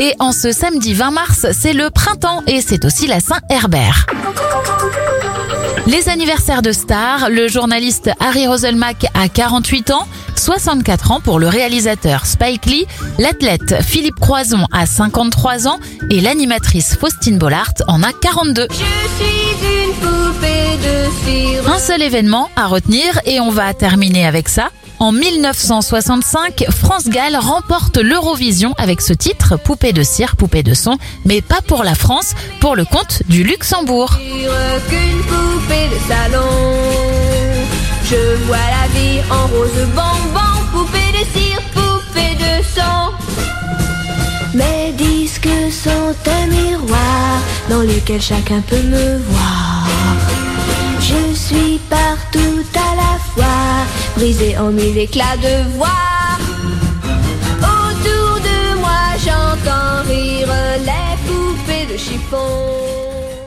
Et en ce samedi 20 mars, c'est le printemps et c'est aussi la Saint-Herbert. Les anniversaires de stars, le journaliste Harry Roselmack a 48 ans, 64 ans pour le réalisateur Spike Lee, l'athlète Philippe Croison a 53 ans et l'animatrice Faustine Bollard en a 42. Je suis une poupée de cire. Un seul événement à retenir et on va terminer avec ça. En 1965, France Gall remporte l'Eurovision avec ce titre, Poupée de cire, poupée de son, mais pas pour la France, pour le compte du Luxembourg. qu'une poupée de salon. Je vois la vie en rose bonbon, poupée de cire, poupée de sang. Mes disques sont un miroir dans lequel chacun peut me voir. Je suis partout brisé en mille éclats de voix. Autour de moi, j'entends rire les poupées de chiffon.